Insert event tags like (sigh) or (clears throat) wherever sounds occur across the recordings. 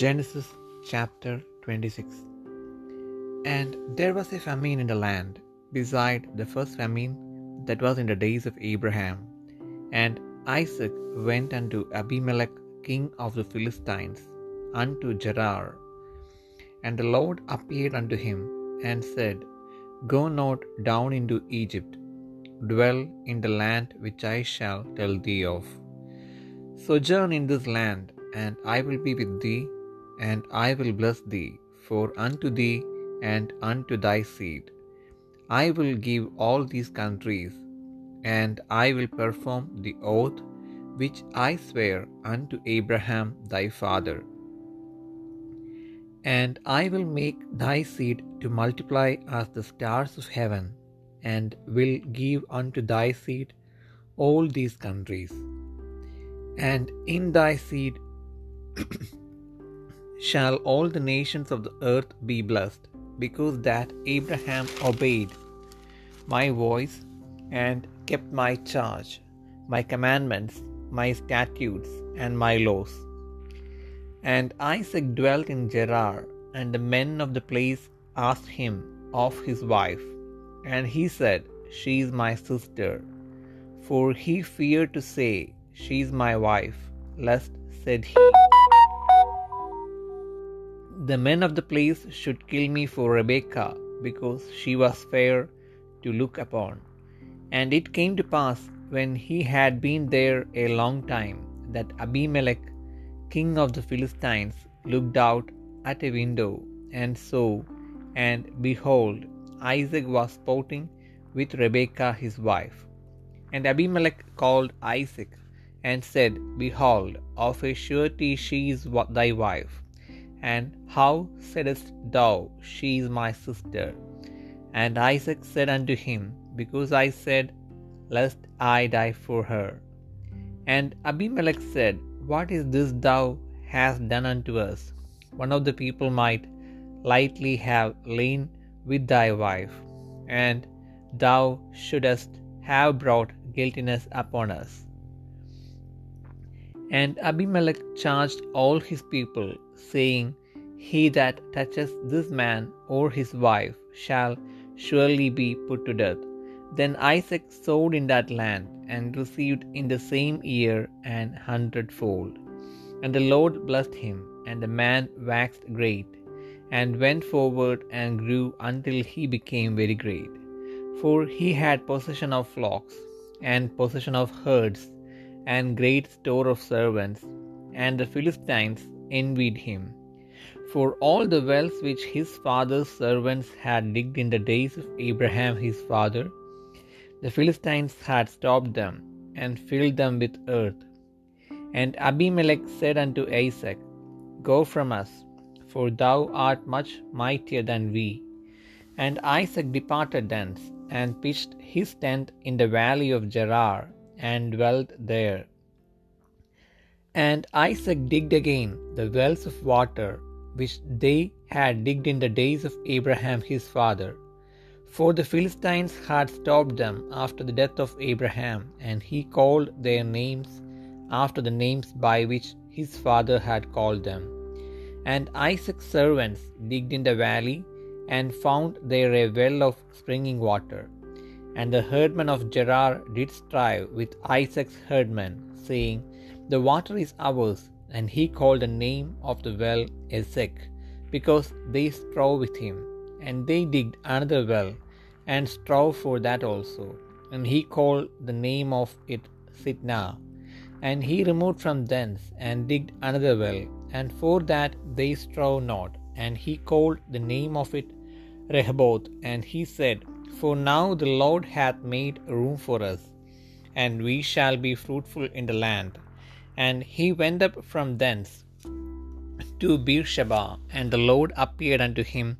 Genesis chapter 26 And there was a famine in the land, beside the first famine that was in the days of Abraham. And Isaac went unto Abimelech king of the Philistines, unto Gerar. And the Lord appeared unto him, and said, Go not down into Egypt, dwell in the land which I shall tell thee of. Sojourn in this land, and I will be with thee and I will bless thee, for unto thee and unto thy seed I will give all these countries, and I will perform the oath which I swear unto Abraham thy father. And I will make thy seed to multiply as the stars of heaven, and will give unto thy seed all these countries. And in thy seed (clears throat) shall all the nations of the earth be blessed, because that Abraham obeyed my voice and kept my charge, my commandments, my statutes, and my laws. And Isaac dwelt in Gerar, and the men of the place asked him of his wife. And he said, She is my sister. For he feared to say, She is my wife, lest, said he, the men of the place should kill me for Rebekah, because she was fair to look upon. And it came to pass, when he had been there a long time, that Abimelech, king of the Philistines, looked out at a window and saw, and behold, Isaac was sporting with Rebekah his wife. And Abimelech called Isaac and said, Behold, of a surety she is thy wife. And how saidst thou, She is my sister? And Isaac said unto him, Because I said, Lest I die for her. And Abimelech said, What is this thou hast done unto us? One of the people might lightly have lain with thy wife, and thou shouldest have brought guiltiness upon us. And Abimelech charged all his people, saying, He that touches this man or his wife shall surely be put to death. Then Isaac sowed in that land, and received in the same year an hundredfold. And the Lord blessed him, and the man waxed great, and went forward and grew until he became very great. For he had possession of flocks, and possession of herds, and great store of servants, and the Philistines envied him. For all the wells which his father's servants had digged in the days of Abraham his father, the Philistines had stopped them, and filled them with earth. And Abimelech said unto Isaac, Go from us, for thou art much mightier than we. And Isaac departed thence, and pitched his tent in the valley of Gerar, and dwelt there. And Isaac digged again the wells of water which they had digged in the days of Abraham his father. For the Philistines had stopped them after the death of Abraham, and he called their names after the names by which his father had called them. And Isaac's servants digged in the valley, and found there a well of springing water. And the herdmen of Gerar did strive with Isaac's herdmen, saying, The water is ours. And he called the name of the well Esek, because they strove with him. And they digged another well, and strove for that also. And he called the name of it Sitnah. And he removed from thence, and digged another well, and for that they strove not. And he called the name of it Rehoboth. And he said, For now the Lord hath made room for us, and we shall be fruitful in the land. And he went up from thence to Beersheba, and the Lord appeared unto him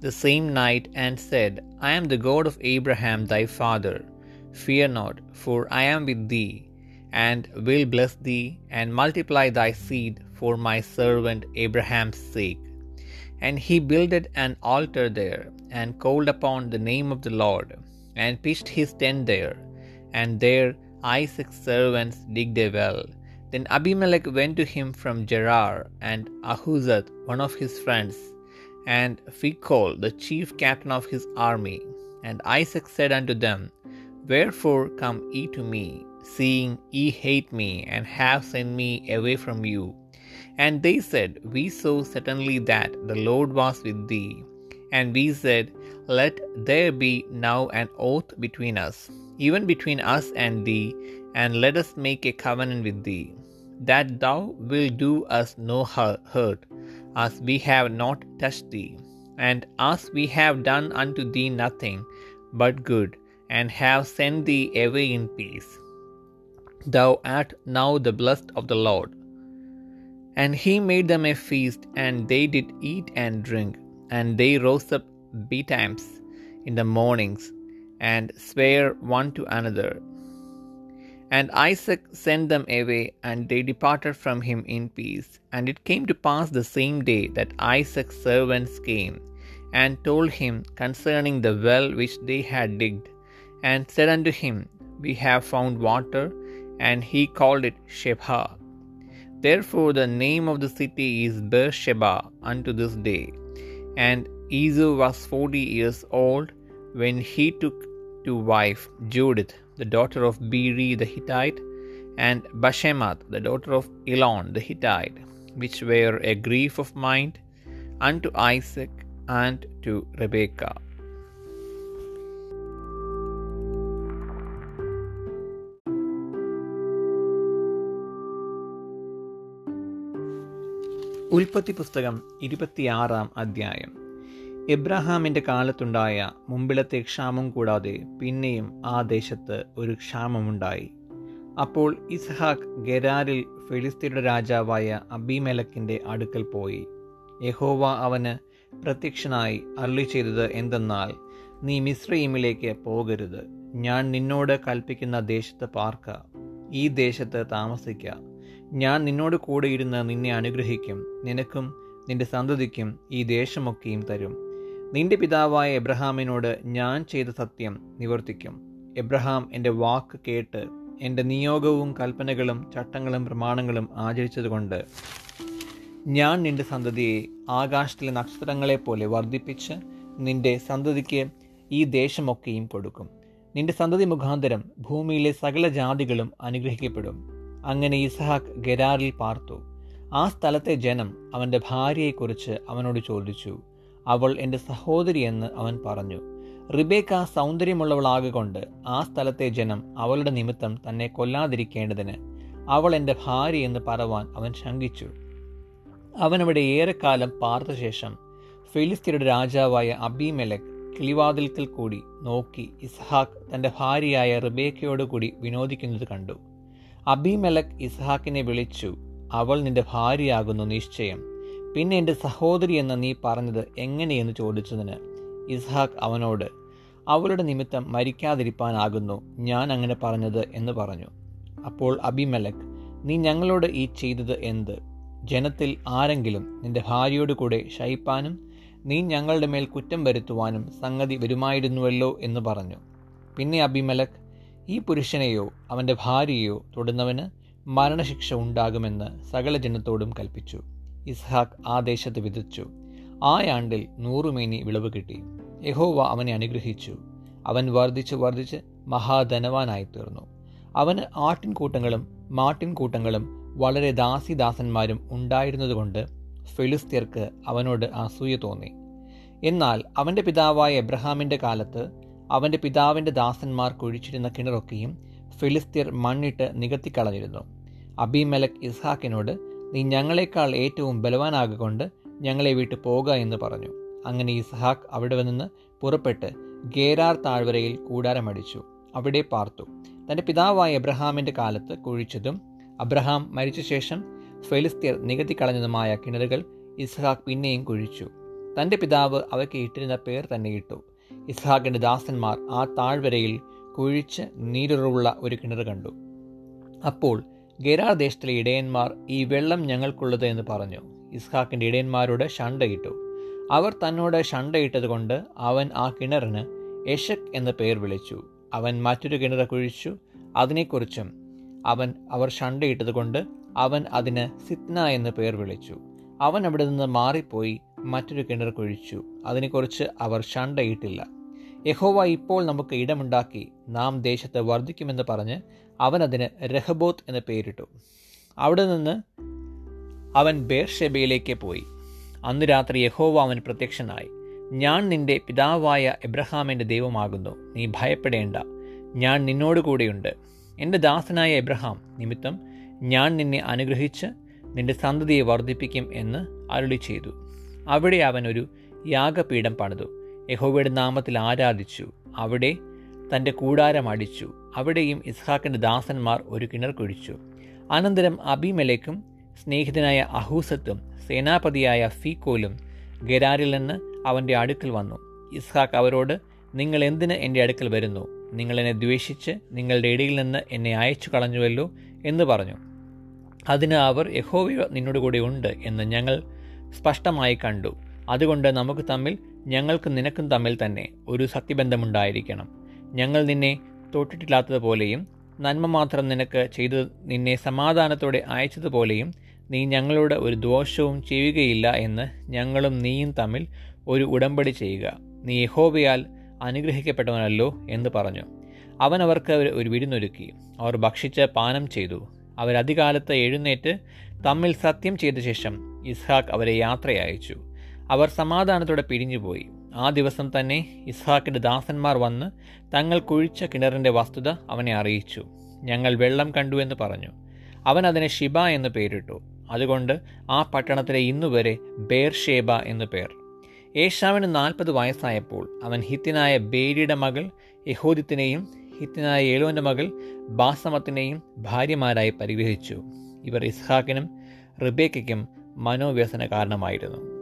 the same night, and said, I am the God of Abraham thy father. Fear not, for I am with thee, and will bless thee, and multiply thy seed for my servant Abraham's sake. And he builded an altar there, and called upon the name of the Lord, and pitched his tent there. And there Isaac's servants digged a well, Then Abimelech went to him from Gerar, and Ahuzzath, one of his friends, and Phichol, the chief captain of his army. And Isaac said unto them, Wherefore come ye to me, seeing ye hate me, and have sent me away from you? And they said, We saw certainly that the Lord was with thee. And we said, Let there be now an oath between us, even between us and thee, and let us make a covenant with thee, that thou wilt do us no hurt, as we have not touched thee, and as we have done unto thee nothing but good, and have sent thee away in peace. Thou art now the blessed of the Lord. And he made them a feast, and they did eat and drink, and they rose up betimes in the mornings, and sware one to another. And Isaac sent them away, and they departed from him in peace. And it came to pass the same day that Isaac's servants came, and told him concerning the well which they had digged, and said unto him, We have found water, and he called it Shebah. Therefore the name of the city is Beersheba unto this day. And Esau was forty years old when he took to wife Judith, the daughter of Beeri the Hittite, and Bashemath, the daughter of Elon the Hittite, which were a grief of mind unto Isaac and to Rebekah. ഉൽപ്പത്തി പുസ്തകം ഇരുപത്തിയാറാം അധ്യായം എബ്രഹാമിന്റെ കാലത്തുണ്ടായ മുമ്പിലത്തെ ക്ഷാമം കൂടാതെ പിന്നെയും ആ ദേശത്ത് ഒരു ക്ഷാമമുണ്ടായി. അപ്പോൾ ഇസ്ഹാഖ് ഗെരാരിൽ ഫിലിസ്തീനയുടെ രാജാവായ അബിമേലക്കിന്റെ അടുക്കൽ പോയി. യഹോവ അവന് പ്രത്യക്ഷനായി അരുളി ചെയ്തത് എന്തെന്നാൽ നീ മിശ്രീമിലേക്ക് പോകരുത്. ഞാൻ നിന്നോട് കൽപ്പിക്കുന്ന ദേശത്ത് പാർക്ക. ഈ ദേശത്ത് താമസിക്ക. ഞാൻ നിന്നോട് കൂടെ ഇരുന്ന് നിന്നെ അനുഗ്രഹിക്കും. നിനക്കും നിന്റെ സന്തതിക്കും ഈ ദേശമൊക്കെയും തരും. നിന്റെ പിതാവായ എബ്രഹാമിനോട് ഞാൻ ചെയ്ത സത്യം നിവർത്തിക്കും. എബ്രഹാം എന്റെ വാക്ക് കേട്ട് എന്റെ നിയോഗവും കൽപ്പനകളും ചട്ടങ്ങളും പ്രമാണങ്ങളും ആചരിച്ചതുകൊണ്ട് ഞാൻ നിന്റെ സന്തതിയെ ആകാശത്തിലെ നക്ഷത്രങ്ങളെ പോലെ വർദ്ധിപ്പിച്ച് നിന്റെ സന്തതിക്ക് ഈ ദേശമൊക്കെയും കൊടുക്കും. നിന്റെ സന്തതി മുഖാന്തരം ഭൂമിയിലെ സകല ജാതികളും അനുഗ്രഹിക്കപ്പെടും. അങ്ങനെ ഇസഹാക്ക് ഗരാറിൽ പാർത്തു. ആ സ്ഥലത്തെ ജനം അവന്റെ ഭാര്യയെക്കുറിച്ച് അവനോട് ചോദിച്ചു. അവൾ എന്റെ സഹോദരിയെന്ന് അവൻ പറഞ്ഞു. റിബേക്ക സൗന്ദര്യമുള്ളവളാകൊണ്ട് ആ സ്ഥലത്തെ ജനം അവളുടെ നിമിത്തം തന്നെ കൊല്ലാതിരിക്കേണ്ടതിന് അവൾ എന്റെ ഭാര്യ എന്ന് പറവാൻ അവൻ ശങ്കിച്ചു. അവിടെ ഏറെക്കാലം പാർത്ത ശേഷം ഫിലിസ്തീനയുടെ രാജാവായ അബിമെലക് കിളിവാതിൽക്കൽ കൂടി നോക്കി ഇസ്ഹാക്ക് തന്റെ ഭാര്യയായ റിബേക്കയോട് കൂടി വിനോദിക്കുന്നത് കണ്ടു. അബിമെലക് ഇസ്ഹാക്കിനെ വിളിച്ചു അവൾ നിന്റെ ഭാര്യയാകുന്നു നിശ്ചയം. പിന്നെ എന്റെ സഹോദരി എന്ന നീ പറഞ്ഞത് എങ്ങനെയെന്ന് ചോദിച്ചതിന് ഇസ്ഹാഖ് അവനോട് അവളുടെ നിമിത്തം മരിക്കാതിരിപ്പാനാകുന്നു. ഞാൻ അങ്ങനെ പറഞ്ഞത് എന്ന് പറഞ്ഞു. അപ്പോൾ അബിമലക് നീ ഞങ്ങളോട് ഈ ചെയ്തത് എന്ത്? ജനത്തിൽ ആരെങ്കിലും നിന്റെ ഭാര്യയോട് കൂടെ ശയിപ്പാനും നീ ഞങ്ങളുടെ മേൽ കുറ്റം വരുത്തുവാനും സംഗതി വരുമായിരുന്നുവല്ലോ എന്ന് പറഞ്ഞു. പിന്നെ അബിമലക് ഈ പുരുഷനെയോ അവന്റെ ഭാര്യയോ തൊടുന്നവന് മരണശിക്ഷ ഉണ്ടാകുമെന്ന് സകല ജനത്തോടും കൽപ്പിച്ചു. ഇസ്ഹാക്ക് ആ ദേശത്ത് വിതച്ചു. ആ ആണ്ടിൽ നൂറുമേനി വിളവ് കിട്ടി. യഹോവ അവനെ അനുഗ്രഹിച്ചു. അവൻ വർദ്ധിച്ച് വർദ്ധിച്ച് മഹാധനവാനായി തീർന്നു അവന് ആട്ടിൻകൂട്ടങ്ങളും മാട്ടിൻകൂട്ടങ്ങളും വളരെ ദാസിദാസന്മാരും ഉണ്ടായിരുന്നതുകൊണ്ട് ഫിലിസ്തീർക്ക് അവനോട് അസൂയ തോന്നി. എന്നാൽ അവന്റെ പിതാവായ എബ്രഹാമിന്റെ കാലത്ത് അവന്റെ പിതാവിന്റെ ദാസന്മാർ കുഴിച്ചിരുന്ന കിണറൊക്കെയും ഫിലിസ്തീർ മണ്ണിട്ട് നികത്തിക്കളഞ്ഞിരുന്നു. അബിമലക് ഇസ്ഹാക്കിനോട് നീ ഞങ്ങളെക്കാൾ ഏറ്റവും ബലവാനാകൊണ്ട് ഞങ്ങളെ വിട്ടു പോക എന്ന് പറഞ്ഞു. അങ്ങനെ ഇസ്ഹാക്ക് അവിടെ നിന്ന് പുറപ്പെട്ട് ഗേരാർ താഴ്വരയിൽ കൂടാരമടിച്ചു. അവിടെ പാർത്തു. തന്റെ പിതാവായ എബ്രഹാമിന്റെ കാലത്ത് കുഴിച്ചതും അബ്രഹാം മരിച്ച ശേഷം ഫെലിസ്തീർ നികത്തി കളഞ്ഞതുമായ കിണറുകൾ ഇസ്ഹാഖ് പിന്നെയും കുഴിച്ചു. തന്റെ പിതാവ് അവയ്ക്ക് ഇട്ടിരുന്ന പേർ തന്നെ ഇട്ടു. ഇസ്ഹാഖിന്റെ ദാസന്മാർ ആ താഴ്വരയിൽ കുഴിച്ച് നീരുറവുള്ള ഒരു കിണർ കണ്ടു. അപ്പോൾ ഗെരാർ ദേശത്തിലെ ഇടയന്മാർ ഈ വെള്ളം ഞങ്ങൾക്കുള്ളത് എന്ന് പറഞ്ഞു. ഇസ്ഹാക്കിന്റെ ഇടയന്മാരോട് ഷണ്ടയിട്ടു അവർ തന്നോട് ഷണ്ടയിട്ടതുകൊണ്ട് അവൻ ആ കിണറിന് യശക് എന്ന പേർ വിളിച്ചു. അവൻ മറ്റൊരു കിണർ കുഴിച്ചു. അതിനെക്കുറിച്ചും അവൻ അവർ ഷണ്ടയിട്ടതുകൊണ്ട് അവൻ അതിന് സിത്ന എന്ന് പേർ വിളിച്ചു. അവൻ അവിടെ നിന്ന് മാറിപ്പോയി മറ്റൊരു കിണർ കുഴിച്ചു. അതിനെക്കുറിച്ച് അവർ ഷണ്ടയിട്ടില്ല യഹോവ ഇപ്പോൾ നമുക്ക് ഇടമുണ്ടാക്കി നാം ദേശത്ത് വർദ്ധിക്കുമെന്ന് പറഞ്ഞ് അവൻ അതിന് രഹബോത്ത് എന്ന് പേരിട്ടു. അവിടെ നിന്ന് അവൻ ബേർഷെബയിലേക്ക് പോയി. അന്ന് രാത്രി യഹോവ അവൻ പ്രത്യക്ഷനായി. ഞാൻ നിന്റെ പിതാവായ എബ്രഹാമിന്റെ ദൈവമാകുന്നു. നീ ഭയപ്പെടേണ്ട. ഞാൻ നിന്നോടുകൂടെയുണ്ട് എന്റെ ദാസനായ എബ്രഹാം നിമിത്തം ഞാൻ നിന്നെ അനുഗ്രഹിച്ച് നിന്റെ സന്തതിയെ വർദ്ധിപ്പിക്കും എന്ന് അരുളി ചെയ്തു അവിടെ അവൻ ഒരു യാഗപീഠം പണിതു. യഹോവയുടെ നാമത്തിൽ ആരാധിച്ചു. അവിടെ തന്റെ കൂടാരം അടിച്ചു. അവിടെയും ഇസ്ഹാക്കിന്റെ ദാസന്മാർ ഒരു കിണർ കുഴിച്ചു. അനന്തരം അബിമലേക്കും സ്നേഹിതനായ അഹൂസത്തും സേനാപതിയായ ഫീക്കോലും ഗരാരിൽ നിന്ന് അവന്റെ അടുക്കൽ വന്നു. ഇസ്ഹാക്ക് അവരോട് നിങ്ങൾ എന്തിന് എന്റെ അടുക്കൽ വരുന്നു? നിങ്ങൾ എന്നെ ദ്വേഷിച്ച് നിങ്ങളുടെ ഇടയിൽ നിന്ന് എന്നെ അയച്ചു കളഞ്ഞുവല്ലോ എന്ന് പറഞ്ഞു. അതിന് അവർ യഹോവ നിന്നോട് കൂടെ ഉണ്ട് എന്ന് ഞങ്ങൾ സ്പഷ്ടമായി കണ്ടു. അതുകൊണ്ട് നമുക്ക് തമ്മിൽ ഞങ്ങൾക്കും നിനക്കും തമ്മിൽ തന്നെ ഒരു സത്യബന്ധമുണ്ടായിരിക്കണം. ഞങ്ങൾ നിന്നെ തൊട്ടിട്ടില്ലാത്തതുപോലെയും നന്മ മാത്രം നിനക്ക് ചെയ്ത് നിന്നെ സമാധാനത്തോടെ അയച്ചതുപോലെയും നീ ഞങ്ങളോട് ഒരു ദോഷവും ചെയ്യുകയില്ല എന്ന് ഞങ്ങളും നീയും തമ്മിൽ ഒരു ഉടമ്പടി ചെയ്യുക. നീ യഹോബയാൽ അനുഗ്രഹിക്കപ്പെട്ടവനല്ലോ എന്ന് പറഞ്ഞു. അവൻ അവർക്ക് ഒരു വിരുന്നൊരുക്കി അവർ ഭക്ഷിച്ച് പാനം ചെയ്തു. അവരധികാലത്ത് എഴുന്നേറ്റ് തമ്മിൽ സത്യം ചെയ്ത ശേഷം ഇസ്ഹാക്ക് അവരെ യാത്രയച്ചു അവർ സമാധാനത്തോടെ പിരിഞ്ഞുപോയി. ആ ദിവസം തന്നെ ഇസ്ഹാക്കിന്റെ ദാസന്മാർ വന്ന് തങ്ങൾ കുഴിച്ച കിണറിന്റെ വസ്തുത അവനെ അറിയിച്ചു. ഞങ്ങൾ വെള്ളം കണ്ടു എന്ന് പറഞ്ഞു. അവൻ അതിനെ ഷിബ എന്ന് പേരിട്ടു. അതുകൊണ്ട് ആ പട്ടണത്തിലെ ഇന്നുവരെ ബേർഷേബ എന്നു പേർ. ഏഷാവിന് നാൽപ്പത് വയസ്സായപ്പോൾ അവൻ ഹിത്തിനായ ബേരിയുടെ മകൾ യഹോദിത്തിനെയും ഹിത്തിനായ ഏലോന്റെ മകൾ ബാസമത്തിനെയും ഭാര്യമാരായി പരിഗ്രഹിച്ചു ഇവർ ഇസ്ഹാക്കിനും റിബേക്കും മനോവ്യസന കാരണമായിരുന്നു.